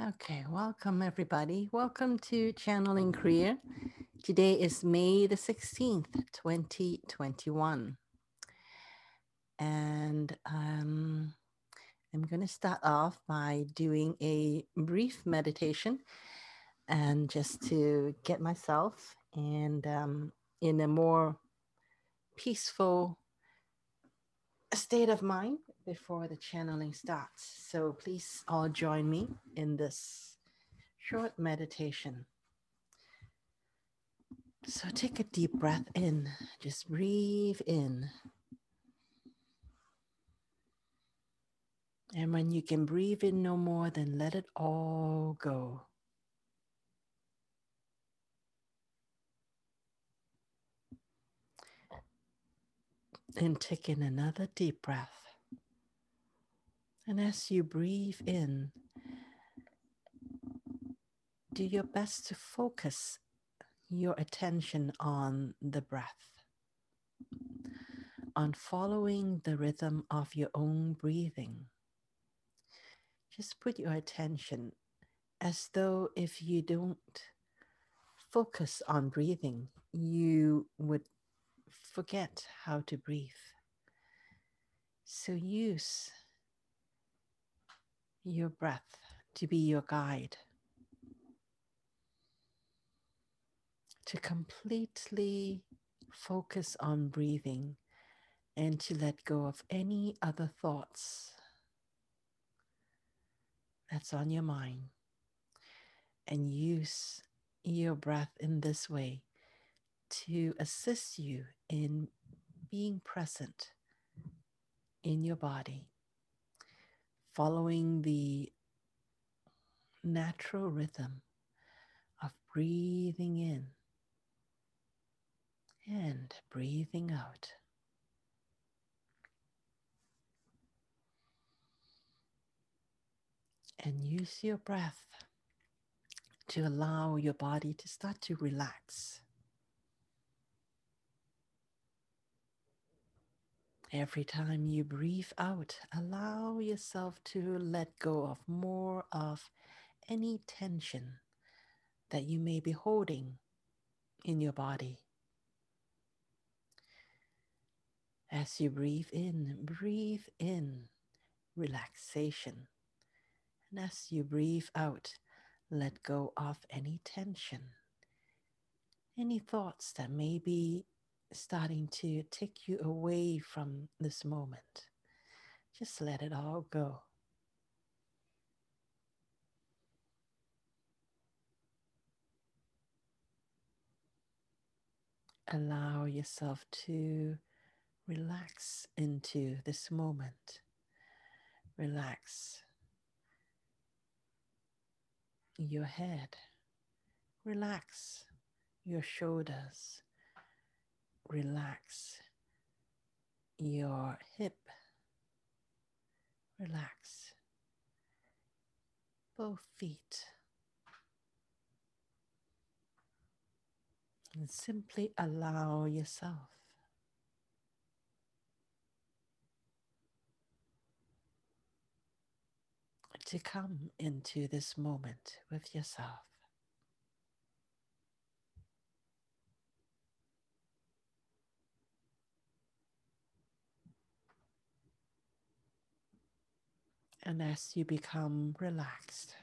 Okay, welcome everybody. Welcome to Channeling Career. Today is May the 16th, 2021. And um, I'm going to start off by doing a brief meditation and just to get myself and um, in a more peaceful state of mind before the channeling starts. So please all join me in this short meditation. So take a deep breath in, just breathe in. And when you can breathe in no more, then let it all go. And take in another deep breath. And as you breathe in, do your best to focus your attention on the breath, on following the rhythm of your own breathing. Just put your attention as though if you don't focus on breathing, you would forget how to breathe. So use your breath to be your guide, to completely focus on breathing and to let go of any other thoughts that's on your mind. And use your breath in this way to assist you in being present in your body following the natural rhythm of breathing in and breathing out. And use your breath to allow your body to start to relax. Every time you breathe out, allow yourself to let go of more of any tension that you may be holding in your body. As you breathe in, breathe in relaxation. And as you breathe out, let go of any tension, any thoughts that may be starting to take you away from this moment. Just let it all go. Allow yourself to relax into this moment. Relax your head. Relax your shoulders relax your hip, relax both feet, and simply allow yourself. To come into this moment with yourself. As you become relaxed,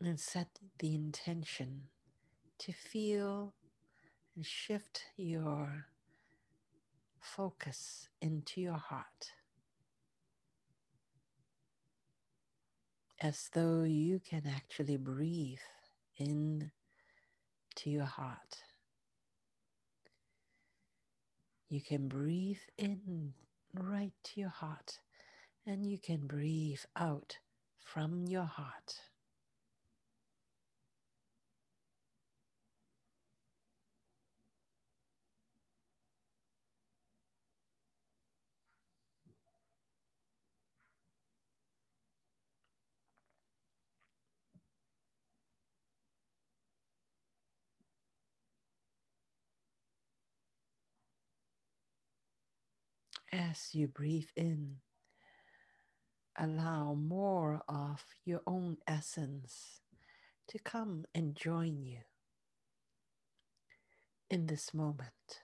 and set the intention to feel and shift your focus into your heart as though you can actually breathe in to your heart. You can breathe in right to your heart, and you can breathe out from your heart. As you breathe in, allow more of your own essence to come and join you in this moment.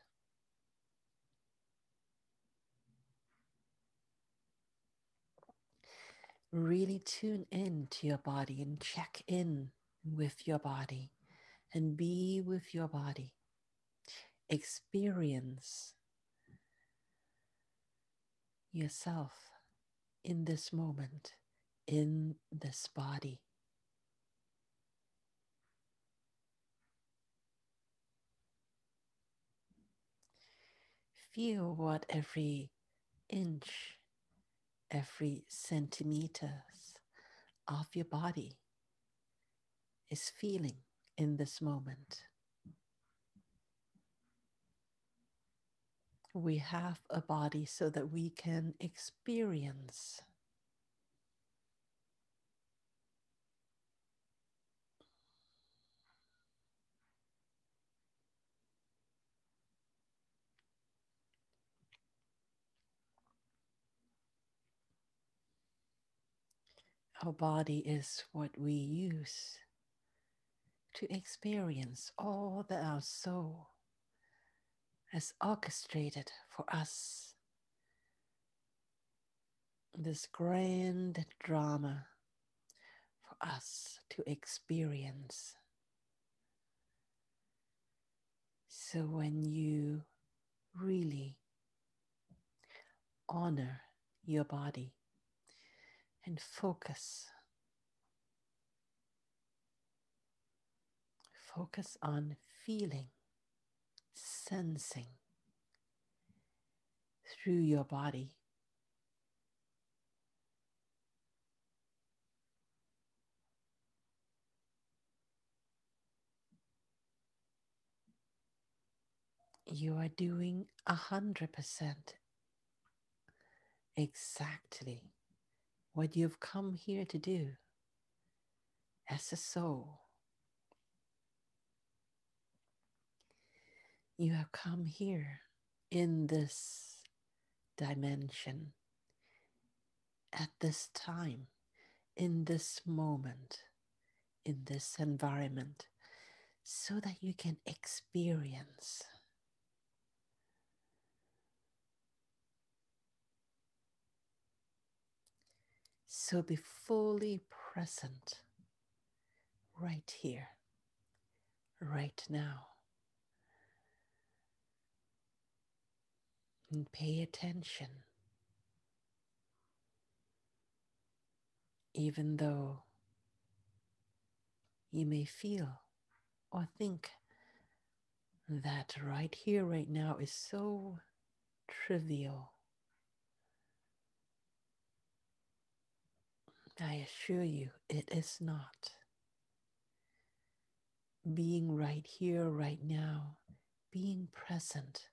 Really tune in to your body and check in with your body and be with your body. Experience yourself in this moment, in this body. Feel what every inch, every centimeters of your body is feeling in this moment. We have a body so that we can experience. Our body is what we use to experience all that our soul has orchestrated for us. This grand drama for us to experience. So when you really honor your body, and focus. Focus on feeling, sensing through your body. You are doing a hundred percent exactly what you've come here to do as a soul. You have come here in this dimension, at this time, in this moment, in this environment, so that you can experience So be fully present right here, right now. And pay attention, even though you may feel or think that right here, right now is so trivial I assure you, it is not. Being right here, right now, being present,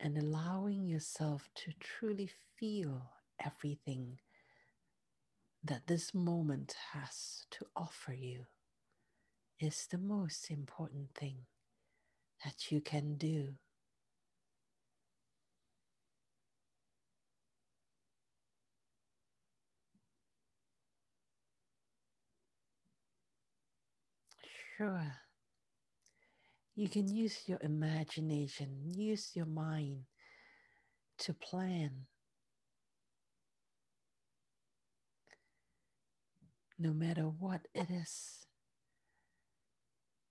and allowing yourself to truly feel everything that this moment has to offer you is the most important thing that you can do Sure. You can use your imagination, use your mind to plan. No matter what it is,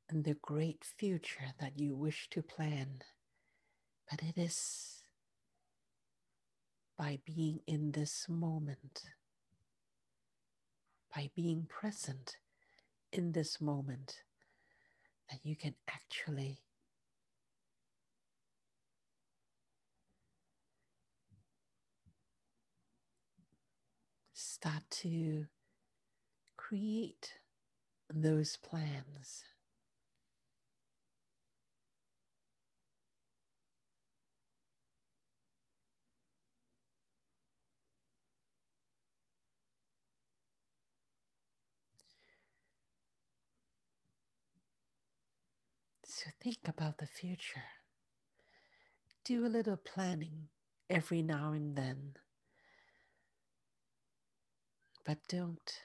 and the great future that you wish to plan, but it is by being in this moment, by being present in this moment that you can actually start to create those plans. So think about the future. do a little planning every now and then. But don't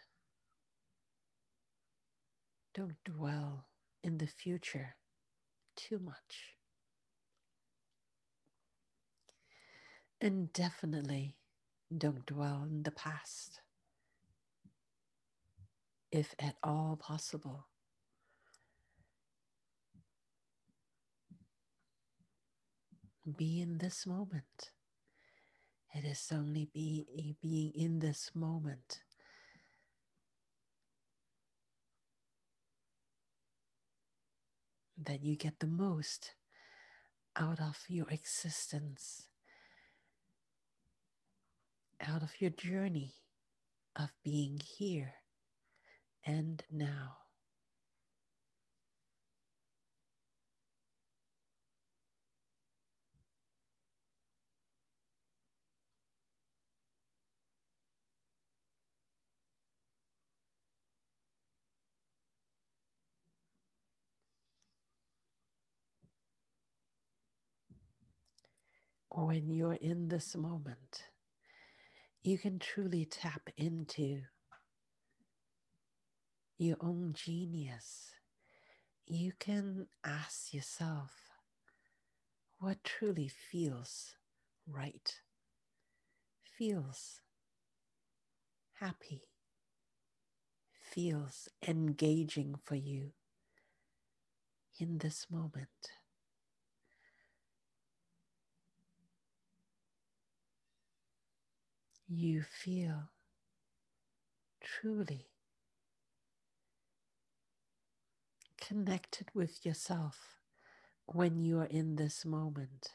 don't dwell in the future too much. And definitely don't dwell in the past, if at all possible. Be in this moment. It is only be, being in this moment that you get the most out of your existence, out of your journey of being here and now. When you're in this moment, you can truly tap into your own genius. You can ask yourself what truly feels right, feels happy, feels engaging for you in this moment. You feel truly connected with yourself when you are in this moment.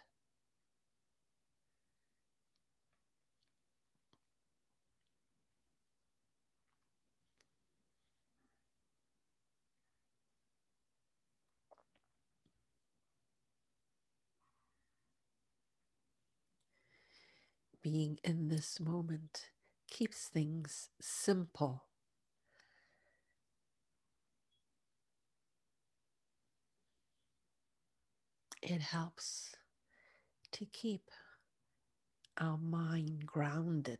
Being in this moment keeps things simple. It helps to keep our mind grounded.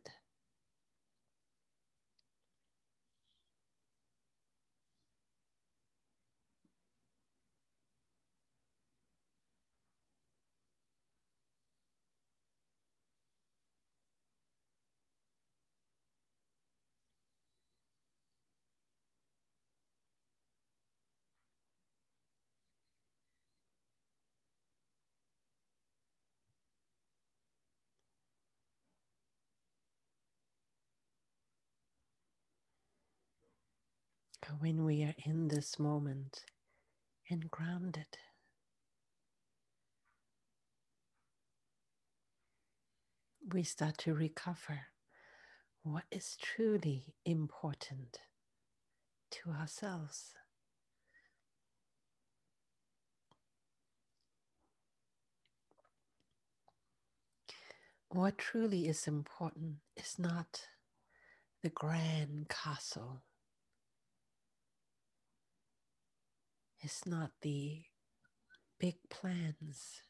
When we are in this moment and grounded. We start to recover what is truly important to ourselves. What truly is important is not the grand castle It's not the big plans,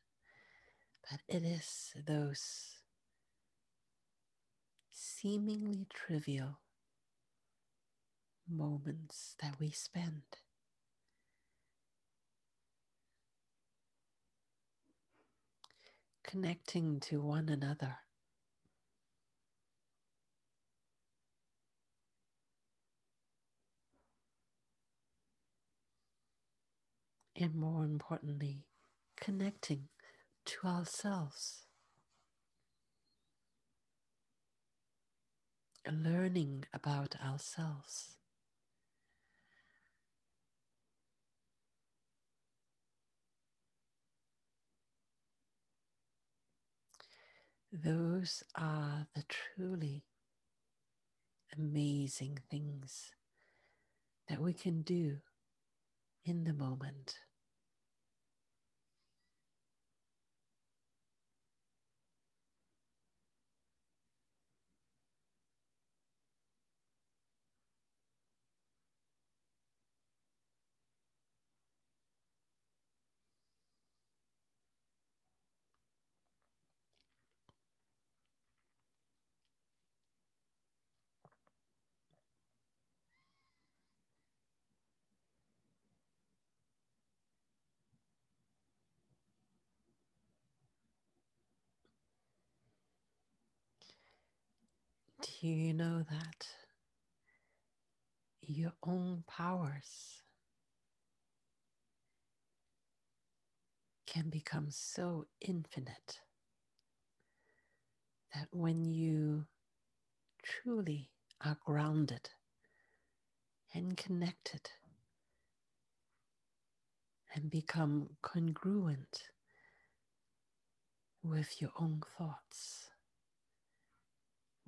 but it is those seemingly trivial moments that we spend. Connecting to one another and more importantly, connecting to ourselves. Learning about ourselves. Those are the truly amazing things that we can do in the moment. You know that your own powers can become so infinite that when you truly are grounded and connected and become congruent with your own thoughts,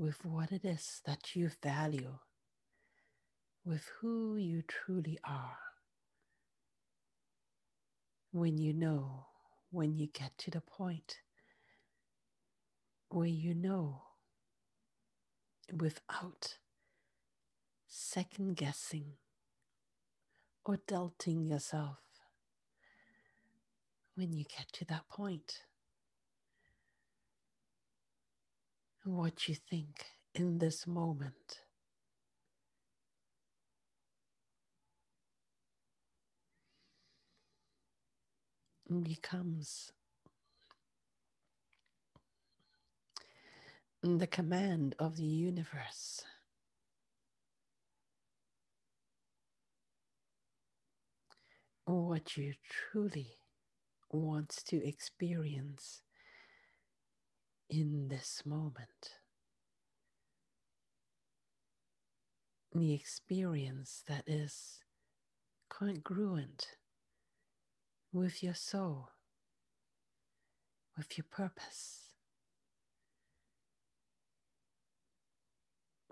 with what it is that you value, with who you truly are. When you know, when you get to the point where you know without second guessing or doubting yourself, when you get to that point, what you think in this moment. becomes the command of the universe. What you truly want to experience in this moment. The experience that is congruent with your soul, with your purpose.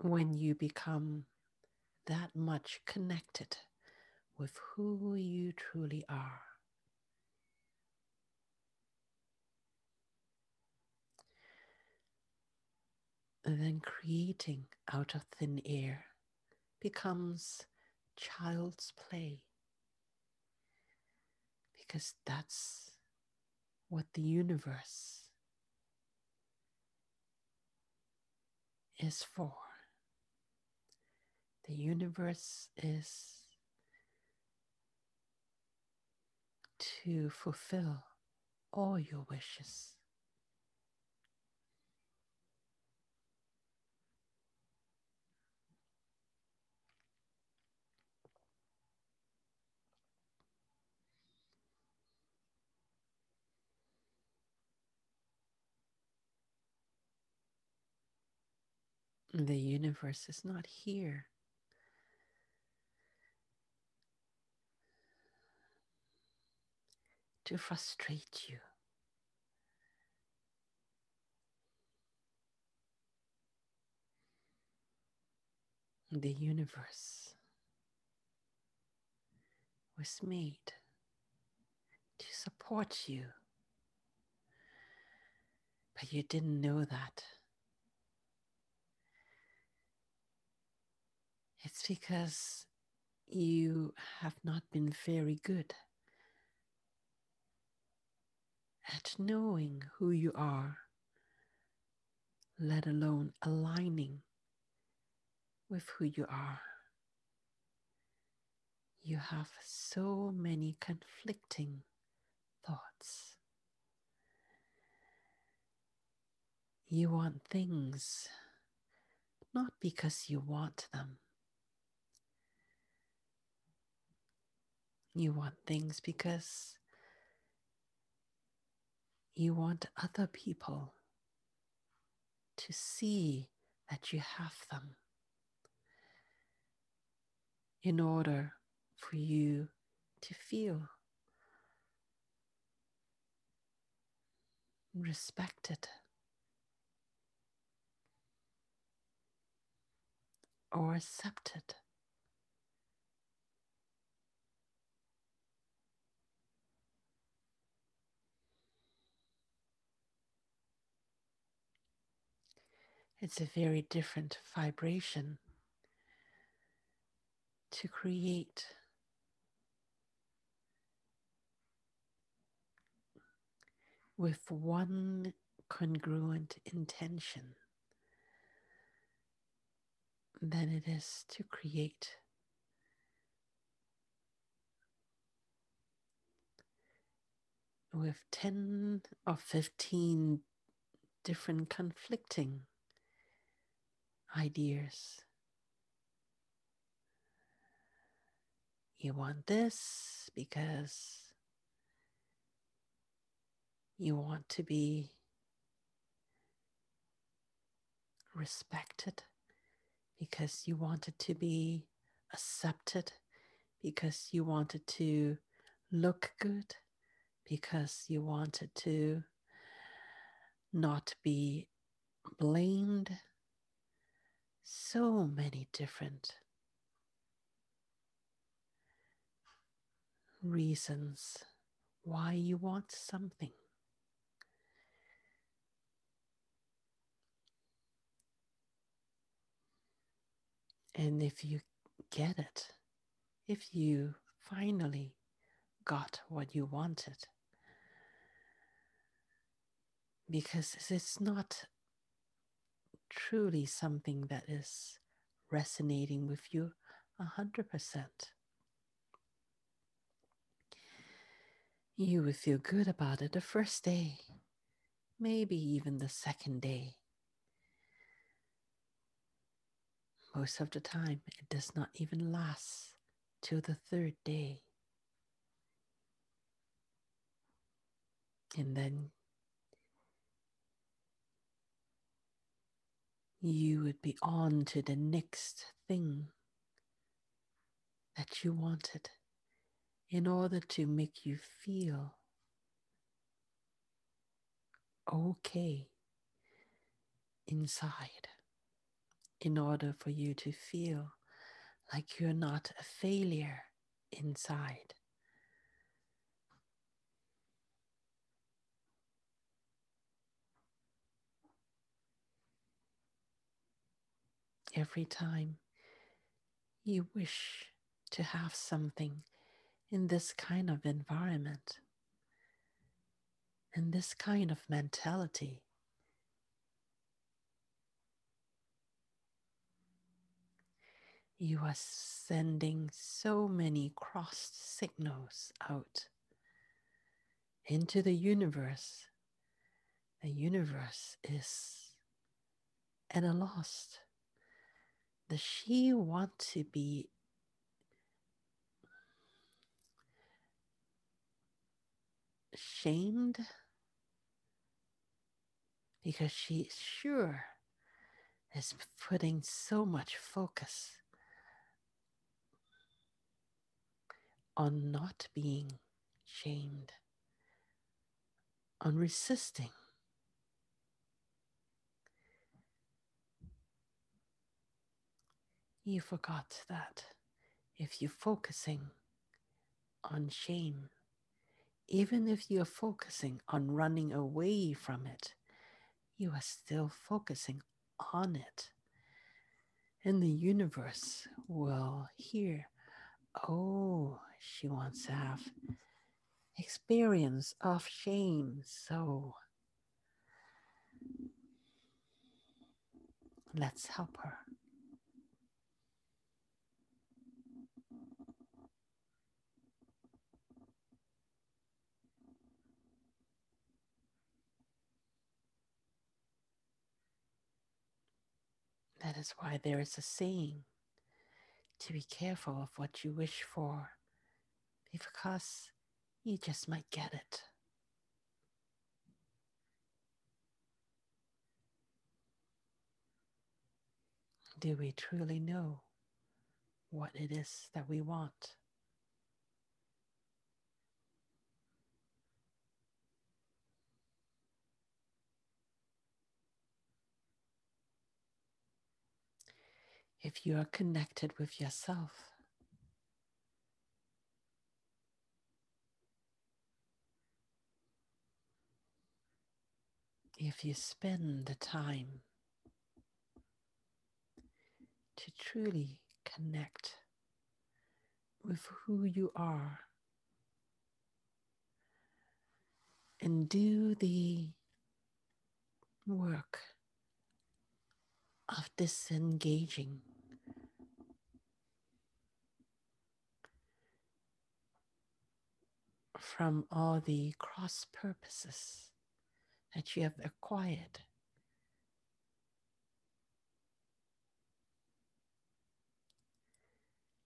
When you become that much connected with who you truly are. And then creating out of thin air becomes child's play. Because that's what the universe is for. The universe is to fulfill all your wishes. The universe is not here to frustrate you. The universe was made to support you, but you didn't know that. It's because you have not been very good at knowing who you are, let alone aligning with who you are. You have so many conflicting thoughts. You want things not because you want them. You want things because you want other people to see that you have them in order for you to feel respected or accepted. It's a very different vibration to create. With one congruent intention than it is to create. With 10 or 15 different conflicting ideas. You want this because you want to be respected, because you wanted to be accepted, because you wanted to look good, because you wanted to not be blamed. So many different reasons why you want something. And if you get it, if you finally got what you wanted, because it's not truly something that is resonating with you a hundred percent. You would feel good about it the first day, maybe even the second day. Most of the time, it does not even last till the third day. And then you would be on to the next thing that you wanted in order to make you feel okay inside, in order for you to feel like you're not a failure inside. Every time you wish to have something in this kind of environment, in this kind of mentality. You are sending so many crossed signals out into the universe. The universe is at a loss does she want to be shamed? Because she sure is putting so much focus on not being shamed, on resisting you forgot that if you're focusing on shame, even if you're focusing on running away from it, you are still focusing on it. And the universe will hear, oh, she wants to have experience of shame. So let's help her. That is why there is a saying to be careful of what you wish for, because you just might get it. Do we truly know what it is that we want? If you are connected with yourself. If you spend the time to truly connect with who you are and do the work of disengaging from all the cross purposes that you have acquired.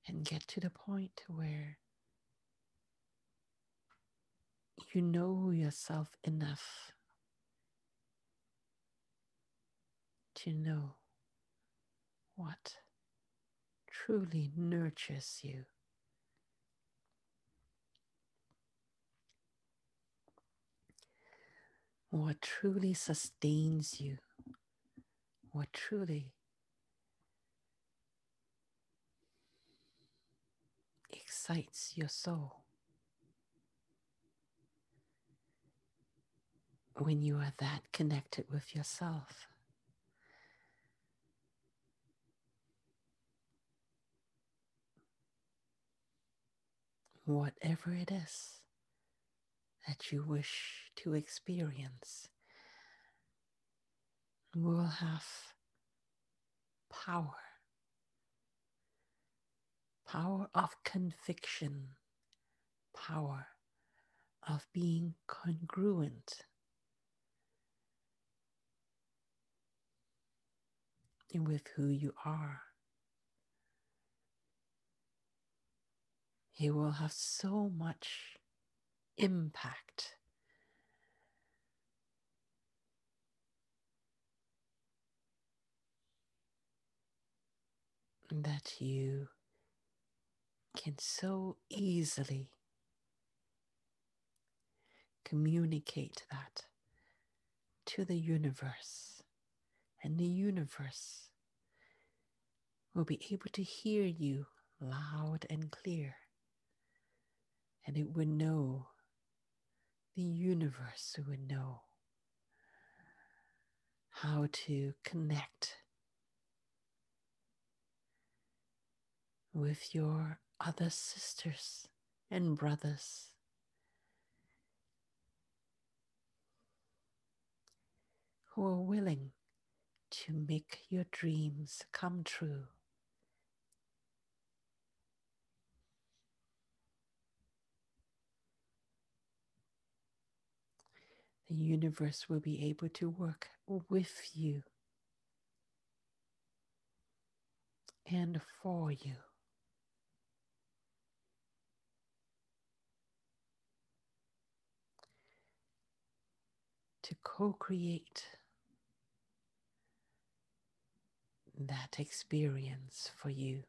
And get to the point where you know yourself enough to know what truly nurtures you What truly sustains you, what truly excites your soul. When you are that connected with yourself. Whatever it is that you wish to experience. Will have power. Power of conviction, power of being congruent. With who you are. You will have so much impact. That you can so easily communicate that to the universe, and the universe will be able to hear you loud and clear, and it will know, the universe would know how to connect with your other sisters and brothers. Who are willing to make your dreams come true. The universe will be able to work with you and for you. to co create that experience for you.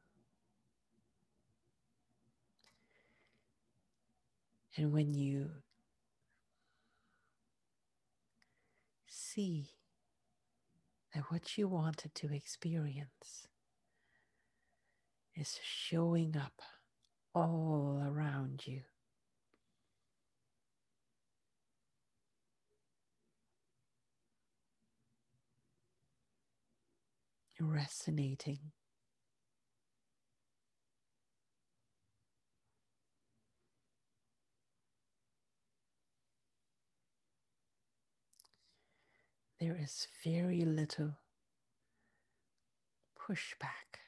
And when you see that what you wanted to experience is showing up all around you. resonating. There is very little pushback.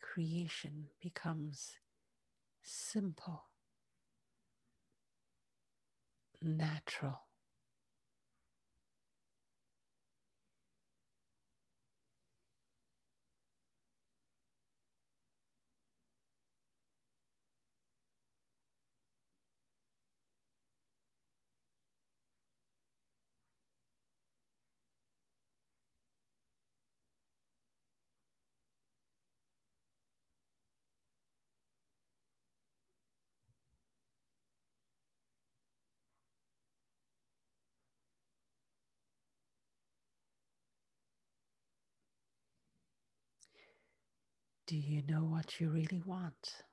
creation becomes simple, natural. Do you know what you really want?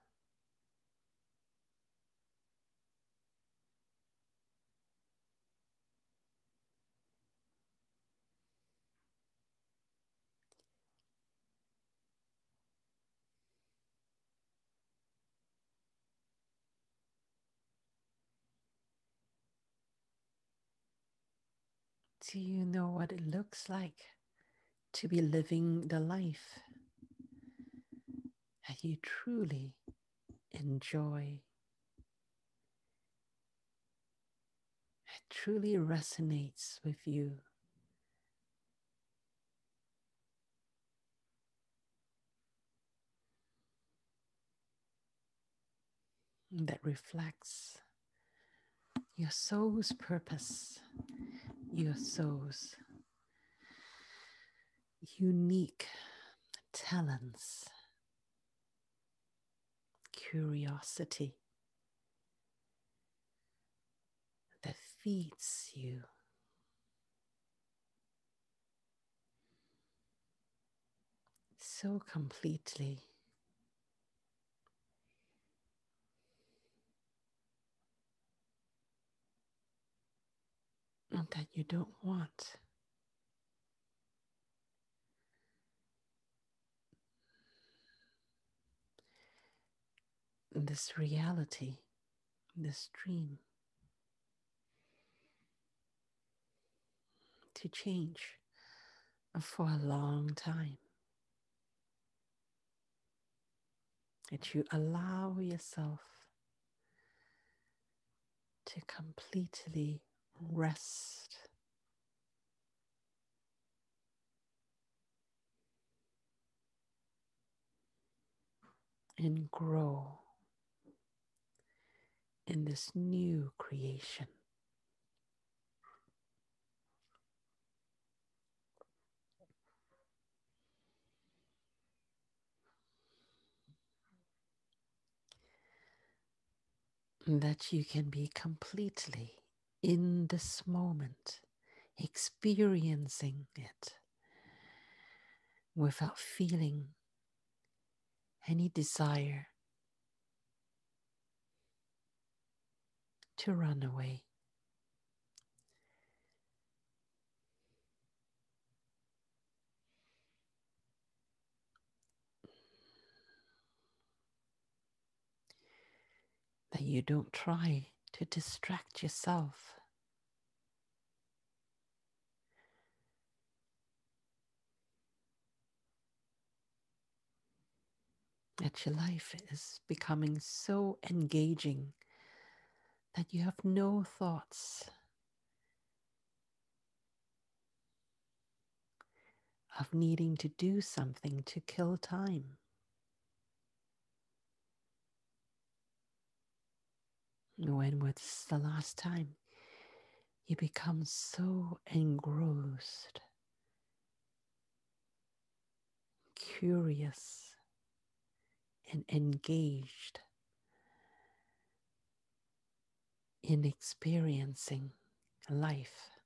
Do you know what it looks like to be living the life that you truly enjoy, that truly resonates with you. That reflects your soul's purpose, your soul's unique talents curiosity that feeds you. So completely. that you don't want. This reality, this dream, to change for a long time. That you allow yourself to completely rest. And grow in this new creation. That you can be completely in this moment, experiencing it without feeling any desire to run away. That you don't try to distract yourself. That your life is becoming so engaging that you have no thoughts of needing to do something to kill time. When was the last time you become so engrossed, curious, and engaged in experiencing life?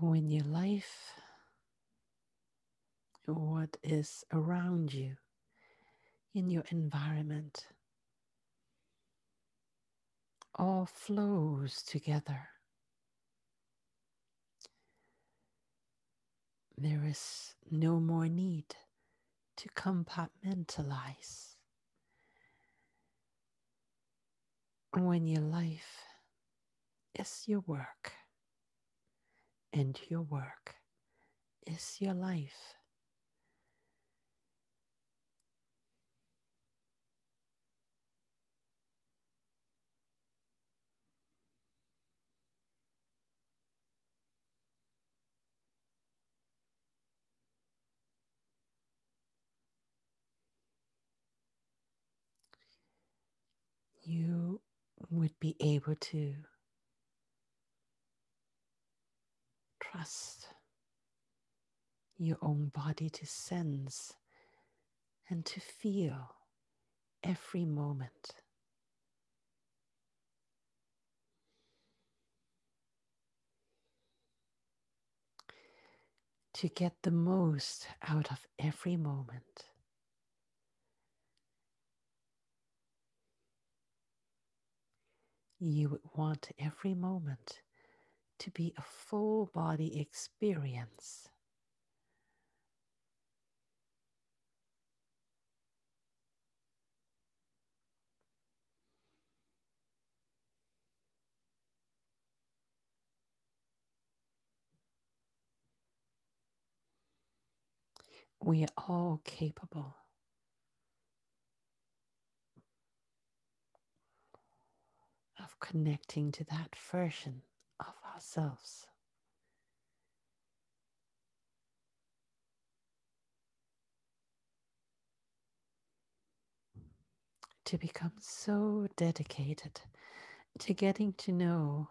When your life, what is around you, in your environment, all flows together. There is no more need to compartmentalize. When your life is your work and your work is your life. You would be able to trust your own body to sense and to feel every moment. To get the most out of every moment. You would want every moment to be a full body experience. We are all capable of connecting to that version of ourselves. To become so dedicated to getting to know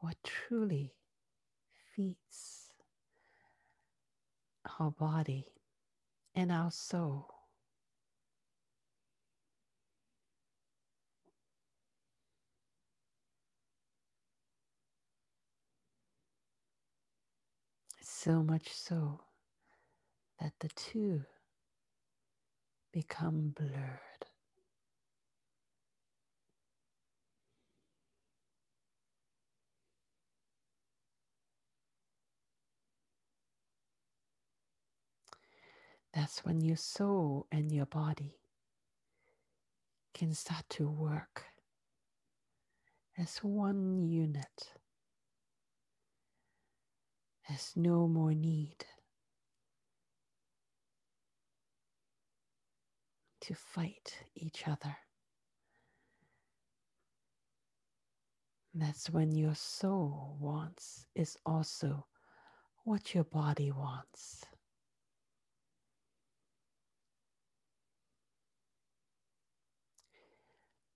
what truly feeds our body and our soul. So much so that the two become blurred. That's when your soul and your body can start to work as one unit. There's no more need to fight each other. That's when your soul wants is also what your body wants.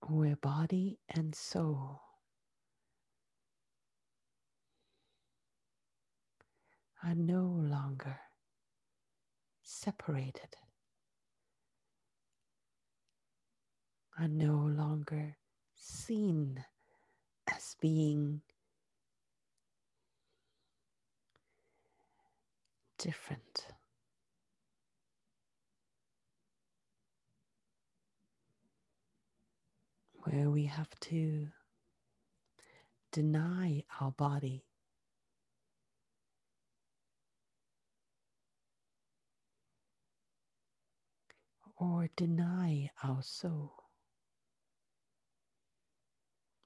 where body and soul are no longer separated, are no longer seen as being different. where we have to deny our body or deny our soul.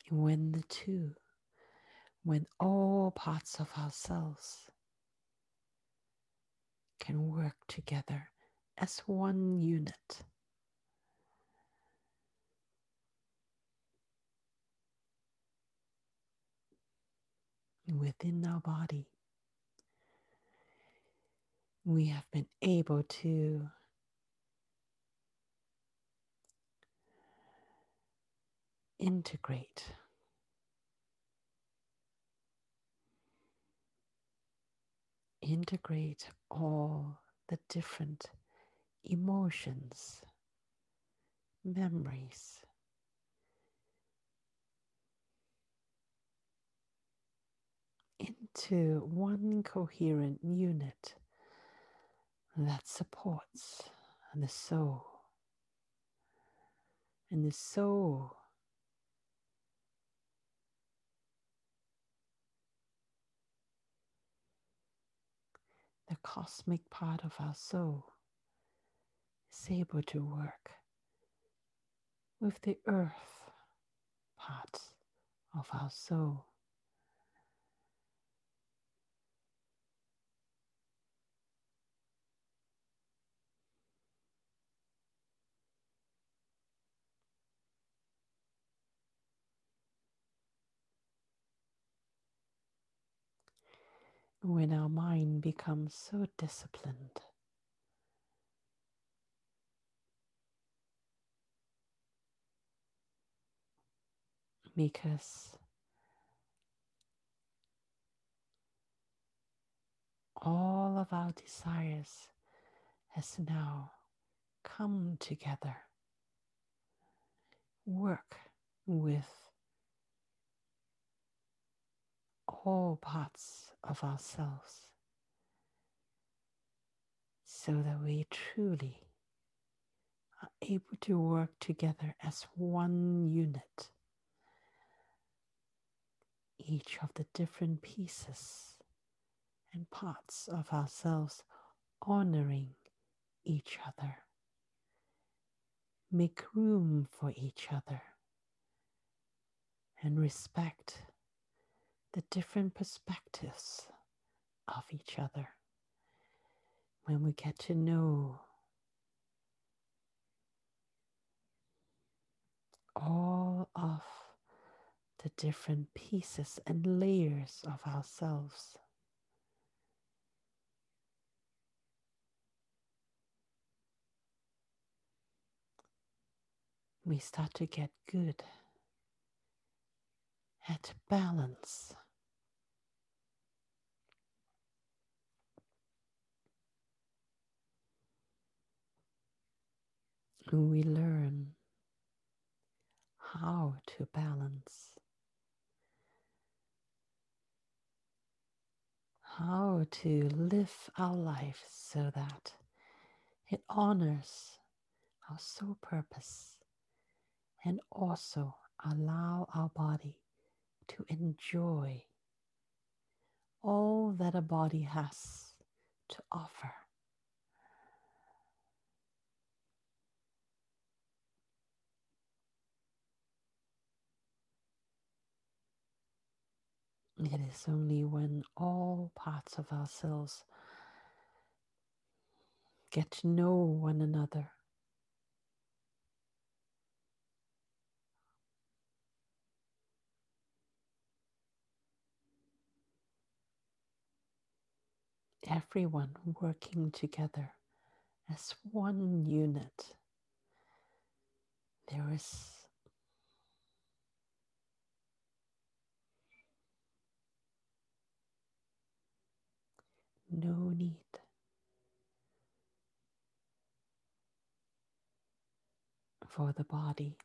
When the two, when all parts of ourselves can work together as one unit. within our body, we have been able to integrate integrate all the different emotions, memories, into one coherent unit that supports the soul. And the soul the cosmic part of our soul is able to work with the earth part of our soul. When our mind becomes so disciplined. Because all of our desires has now come together, work with all parts of ourselves so that we truly are able to work together as one unit, each of the different pieces and parts of ourselves, honoring each other. Make room for each other and respect the different perspectives of each other. When we get to know all of the different pieces and layers of ourselves. We start to get good at balance. We learn how to balance, how to live our life so that it honors our soul purpose and also allow our body to enjoy all that a body has to offer. It is only when all parts of ourselves get to know one another everyone working together as one unit. There is no need for the body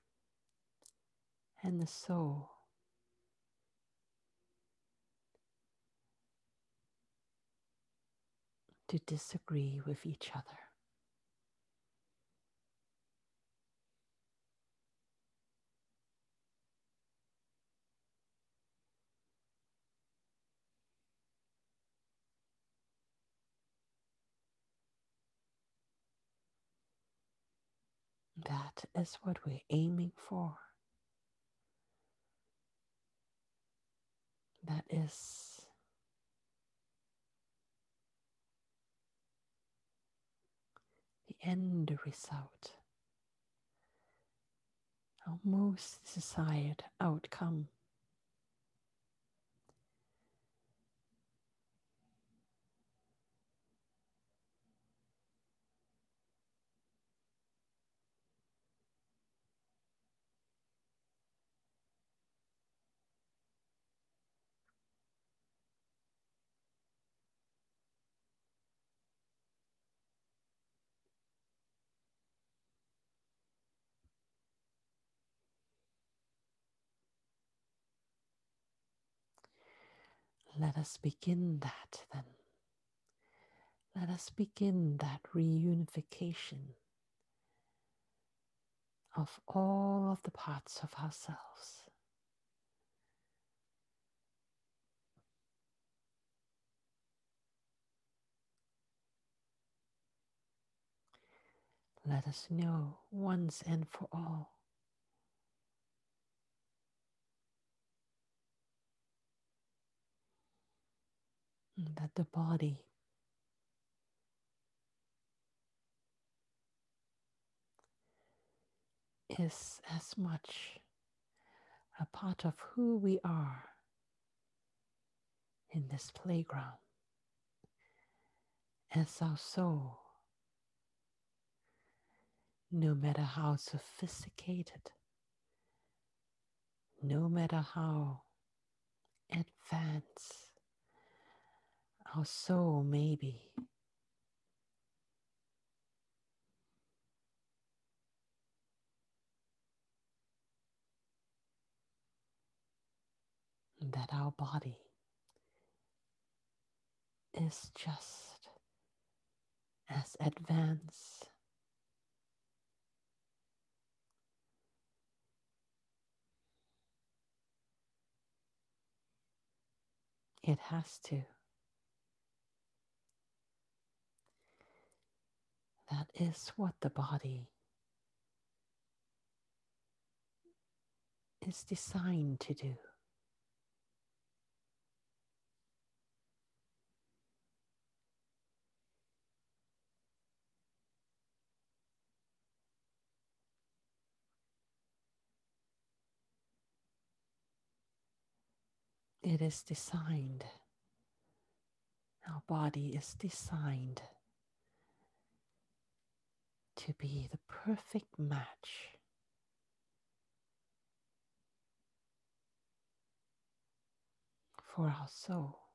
and the soul to disagree with each other. That is what we're aiming for. That is the end result, our most desired outcome. Let us begin that then. Let us begin that reunification of all of the parts of ourselves. Let us know once and for all Mm, that the body. Is as much a part of who we are in this playground as our soul, no matter how sophisticated, no matter how advanced Oh, our soul maybe. That our body is just as advanced It has to. That is what the body is designed to do. It is designed, our body is designed to be the perfect match for our soul.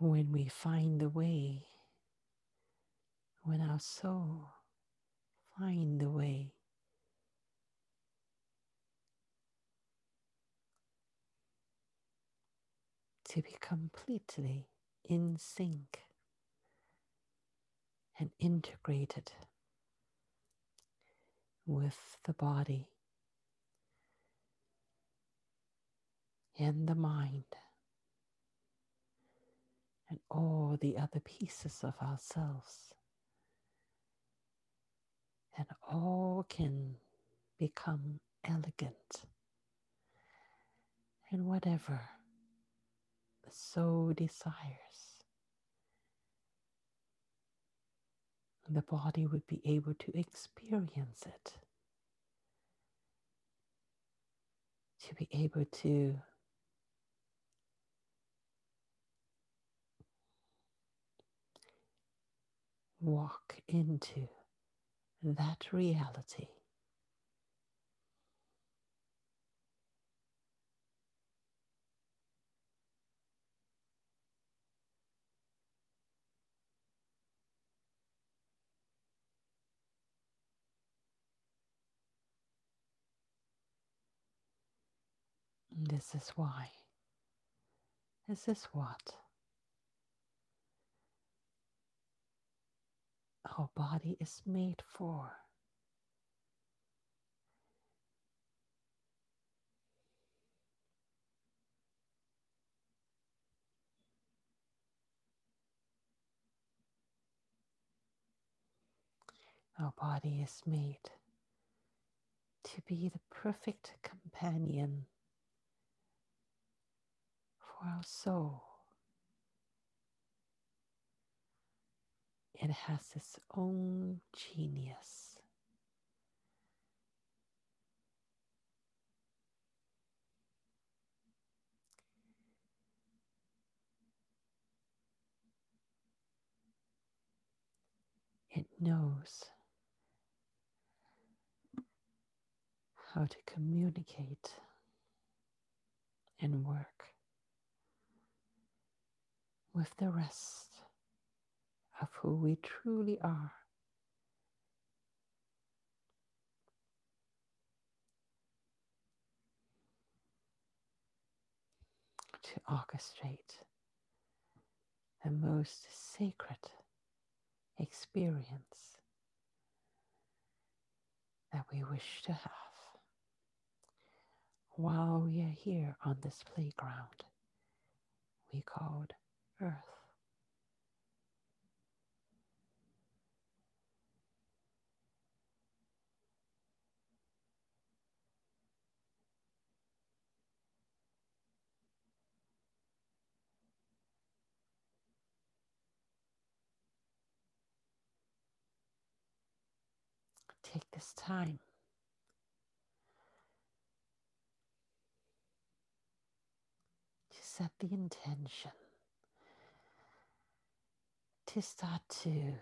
When we find the way, when our soul find the way. To be completely in sync and integrated with the body and the mind and all the other pieces of ourselves. And all can become elegant and whatever the soul desires. The body would be able to experience it, to be able to walk into that reality. This is why. This is what our body is made for. Our body is made to be the perfect companion for our soul. It has its own genius. It knows how to communicate and work with the rest of who we truly are. To orchestrate the most sacred experience that we wish to have while we are here on this playground we called Earth. Take this time. To set the intention. To start to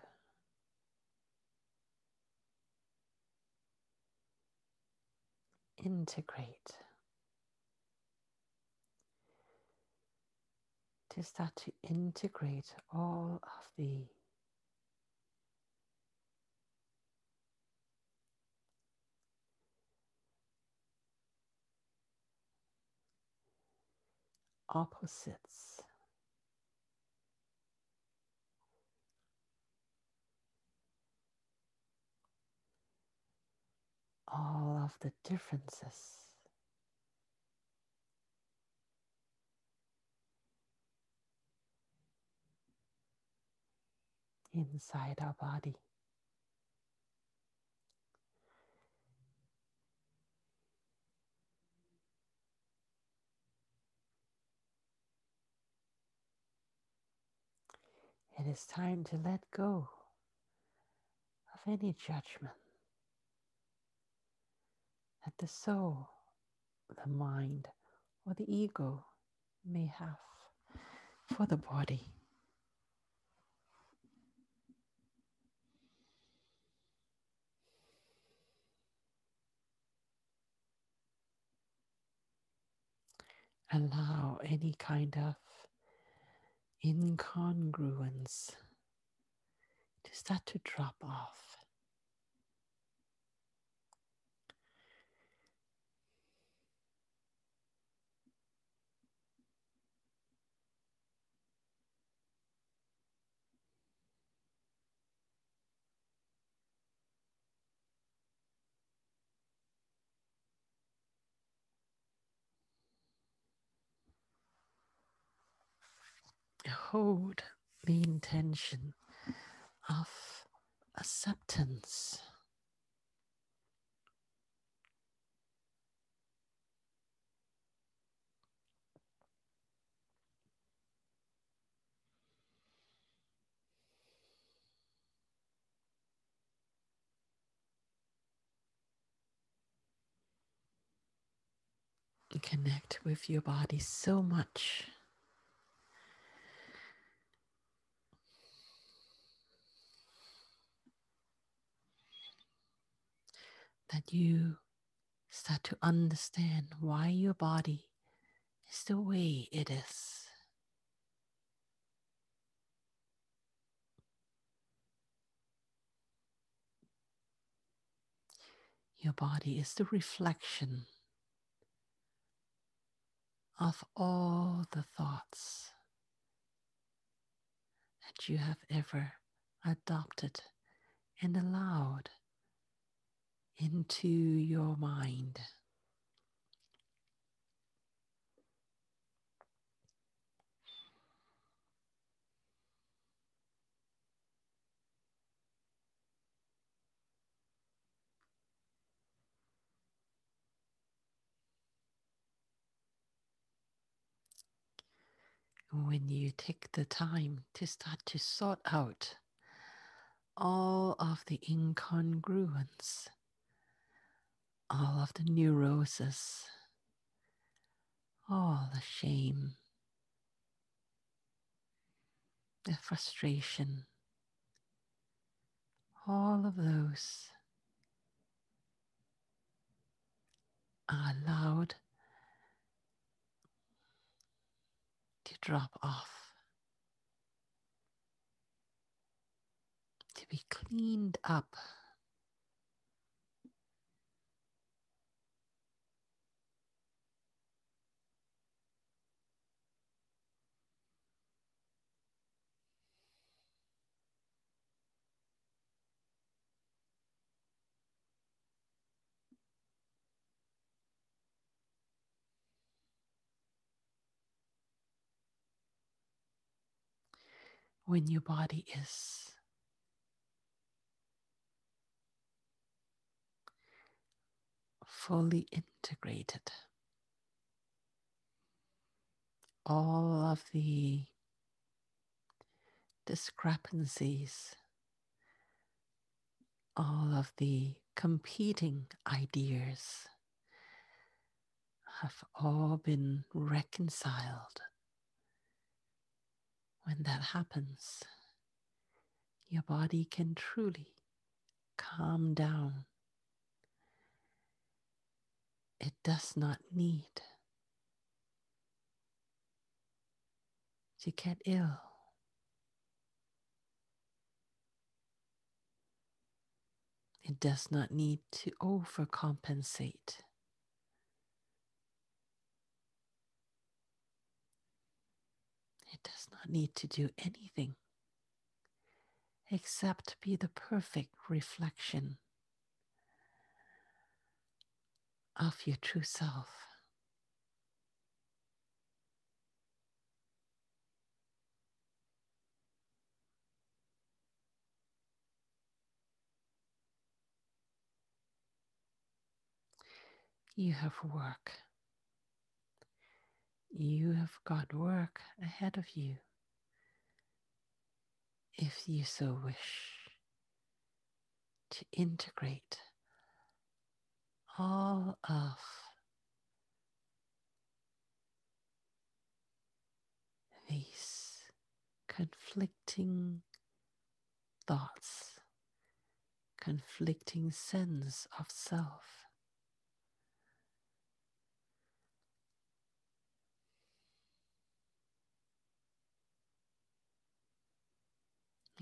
integrate, to start to integrate all of the opposites all of the differences. Inside our body. It is time to let go of any judgment that the soul, the mind, or the ego may have for the body. Allow any kind of incongruence to start to drop off. Hold the intention of acceptance. Connect with your body so much that you start to understand why your body is the way it is. Your body is the reflection of all the thoughts that you have ever adopted and allowed into your mind. When you take the time to start to sort out all of the incongruence all of the neurosis, all the shame, the frustration, all of those are allowed to drop off, to be cleaned up. When your body is fully integrated. All of the discrepancies, all of the competing ideas have all been reconciled when that happens, your body can truly calm down It does not need to get ill. It does not need to overcompensate. It does not need to do anything except be the perfect reflection of your true self. You have work. You have got work ahead of you if you so wish to integrate all of these conflicting thoughts, conflicting sense of self.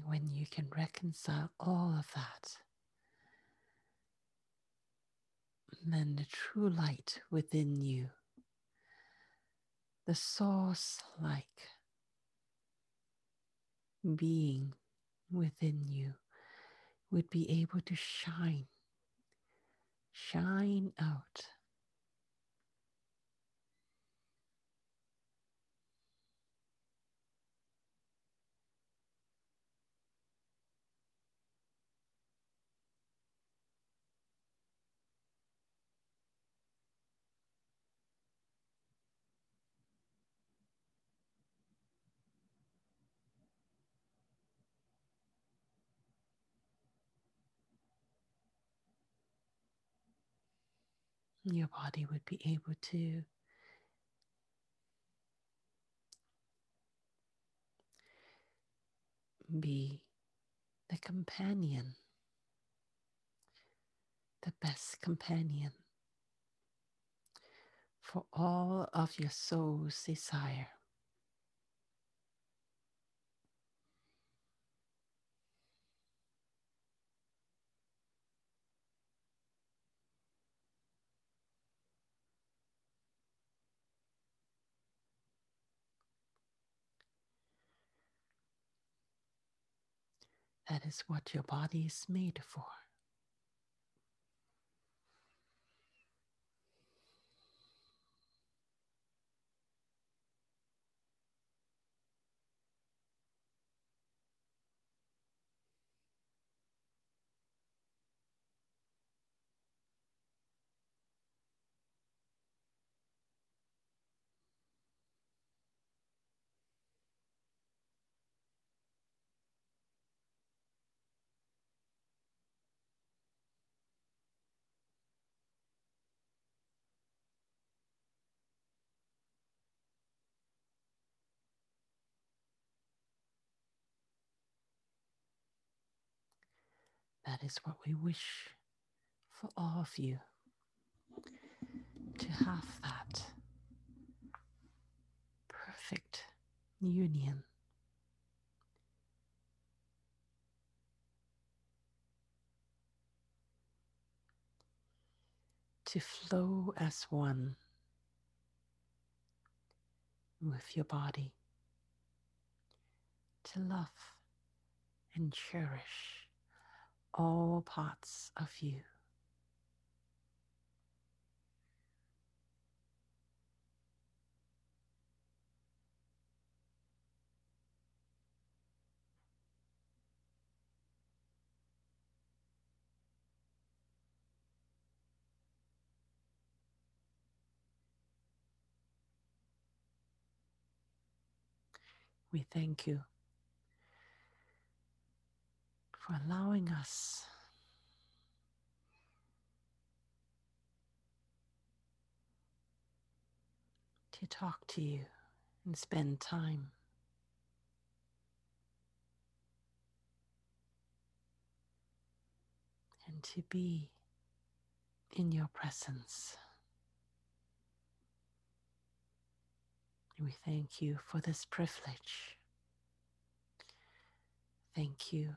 When you can reconcile all of that, then the true light within you, the source like being within you, would be able to shine, shine out. Your body would be able to be the companion, the best companion for all of your soul's desire. That is what your body is made for. That is what we wish for all of you to have that perfect union. To flow as one with your body, to love and cherish all parts of you. We thank you for allowing us to talk to you and spend time. And to be in your presence. We thank you for this privilege. Thank you